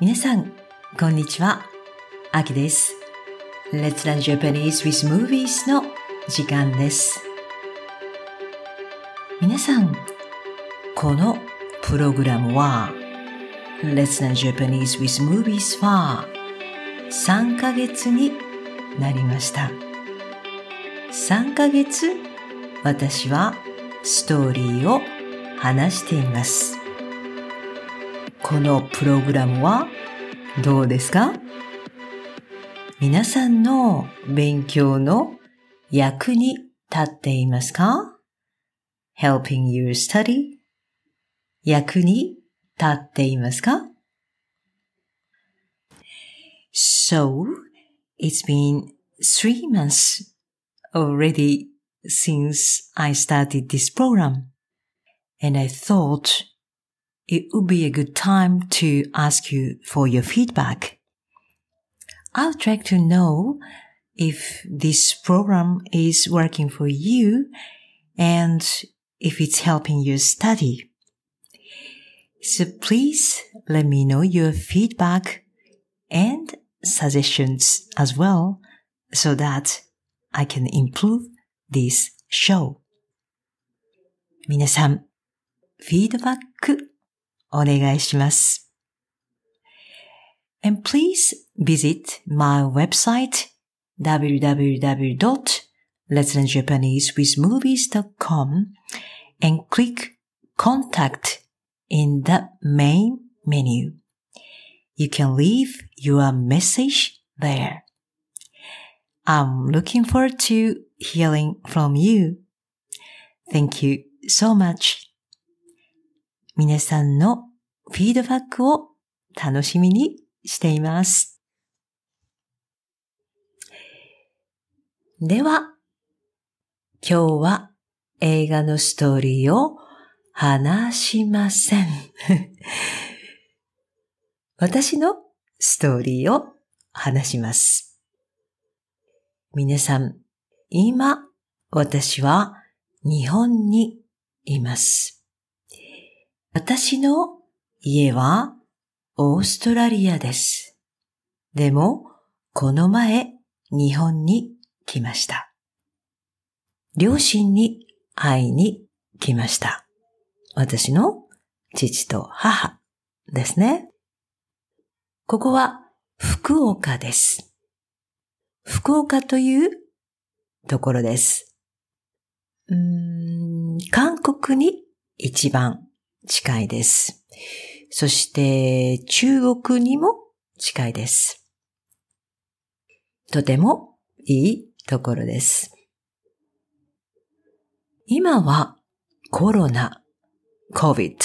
皆さん、こんにちは。あきです。Let's Learn Japanese with Movies の時間です。皆さん、このプログラムは Let's Learn Japanese with Movies は3ヶ月になりました。3ヶ月、私はストーリーを話しています。このプログラムはどうですか皆さんの勉強の役に立っていますか ?helping your study 役に立っていますか ?So, it's been three months already since I started this program. And I thought it would be a good time to ask you for your feedback. I would like to know if this program is working for you and if it's helping you study. So please let me know your feedback and suggestions as well so that I can improve this show. 皆さん、フィードバック お願いします。And please visit my website www.letslearnjapanesewithmovies.com and click contact in the main menu. You can leave your message there. I'm looking forward to hearing from you. Thank you so much. 皆さんのフィードバックを楽しみにしています。では、今日は映画のストーリーを話しません。私のストーリーを話します。皆さん、今、私は日本にいます。私の家はオーストラリアです。でも、この前、日本に来ました。両親に会いに来ました。私の父と母ですね。ここは福岡です。福岡というところです。うーん韓国に一番近いです。そして中国にも近いです。とてもいいところです。今はコロナ、COVID、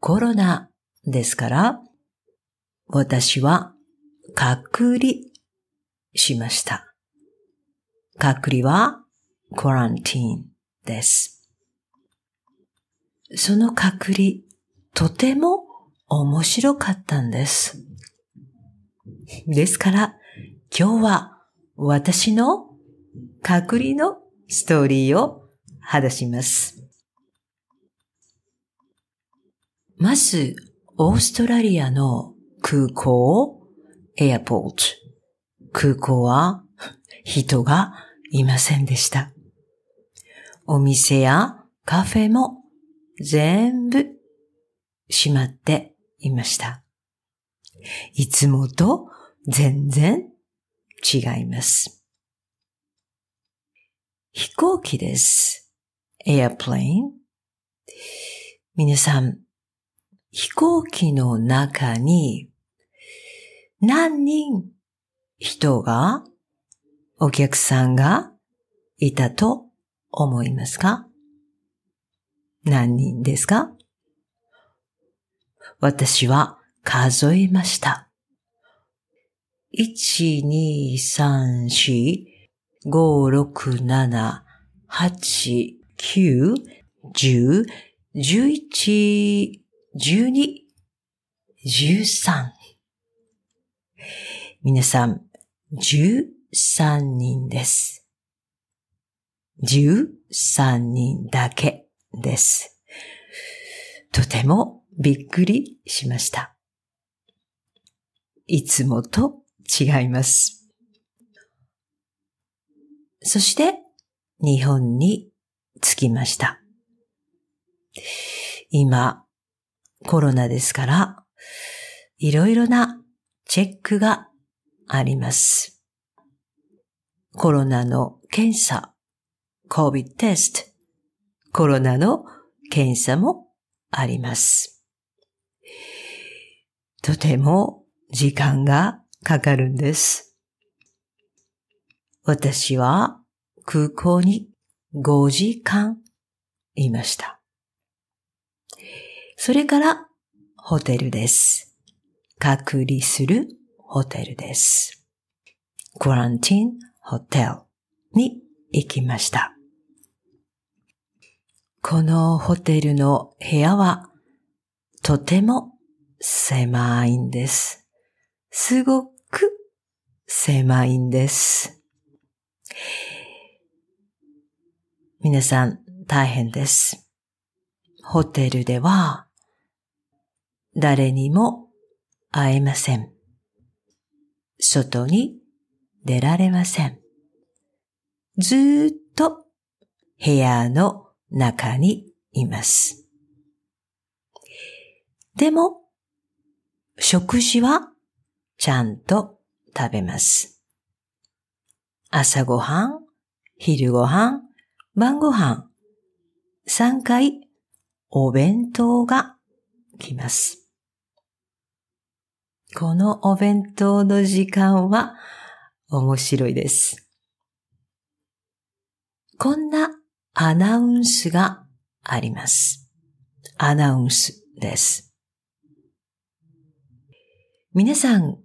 コロナですから、私は隔離しました。隔離は quarantine です。その隔離、とても面白かったんです。ですから、今日は私の隔離のストーリーを話します。まず、オーストラリアの空港、エアポート。空港は人がいませんでした。お店やカフェも全部閉まっていました。いつもと全然違います。飛行機です。airplane。皆さん、飛行機の中に何人人が、お客さんがいたと思いますか？何人ですか？私は数えました。1、2、3、4、5、6、7、8、9、10、11、12、13。皆さん、13人です。13人だけです。とてもびっくりしました。いつもと違います。そして日本に着きました。今、コロナですから、いろいろなチェックがあります。コロナの検査、COVID テスト、コロナの検査もあります。とても時間がかかるんです。私は空港に5時間いました。それからホテルです。隔離するホテルです。クランティンホテルに行きました。このホテルの部屋はとても狭いんです。すごく狭いんです。皆さん大変です。ホテルでは誰にも会えません。外に出られません。ずっと部屋の中にいます。でも、食事はちゃんと食べます。朝ごはん、昼ごはん、晩ごはん、3回お弁当が来ます。このお弁当の時間は面白いです。こんなアナウンスがあります。アナウンスです。皆さん、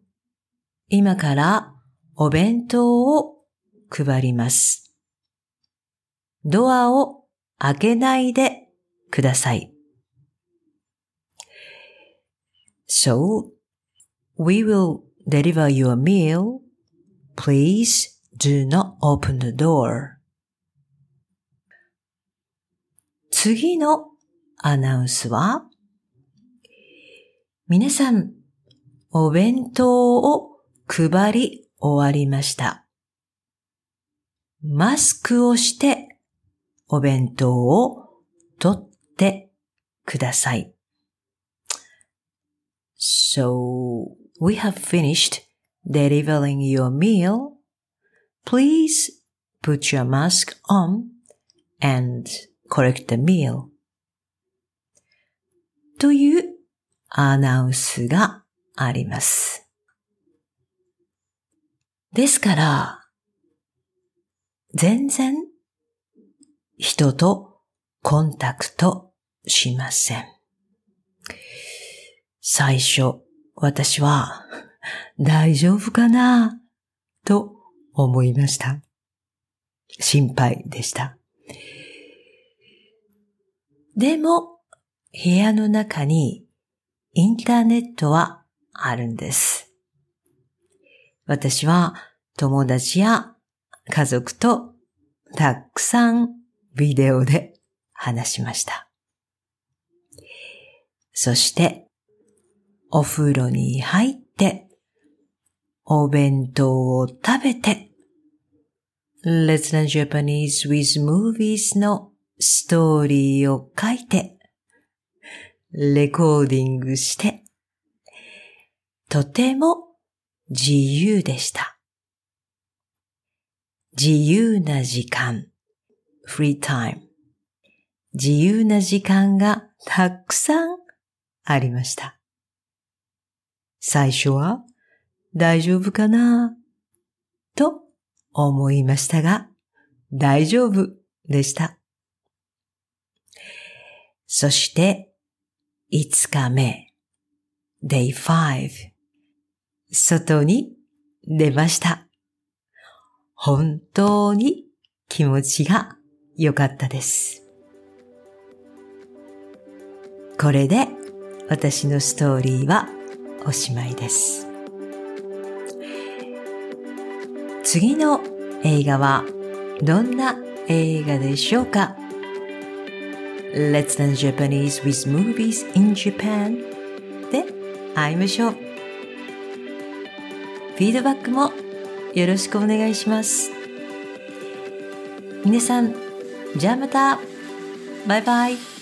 今からお弁当を配ります。ドアを開けないでください。So, we will deliver your meal. Please do not open the door. 次のアナウンスは、皆さん、お弁当を配り終わりました。マスクをしてお弁当を取ってください。So, we have finished delivering your meal. Please put your mask on and correct meal というアナウンスがあります。ですから、全然人とコンタクトしません。最初、私は 大丈夫かな？と思いました。心配でした。でも、部屋の中にインターネットはあるんです。私は友達や家族とたくさんビデオで話しました。そして、お風呂に入って、お弁当を食べて、Let's Learn Japanese with Movies のストーリーを書いて、レコーディングして、とても自由でした。自由な時間、free time。自由な時間がたくさんありました。最初は大丈夫かな？と思いましたが、大丈夫でした。そして、5日目、day 5、外に出ました。本当に気持ちが良かったです。これで私のストーリーはおしまいです。次の映画はどんな映画でしょうか？Let's learn Japanese with movies in Japan で会いましょう。フィードバックもよろしくお願いします。皆さん、じゃあまたバイバイ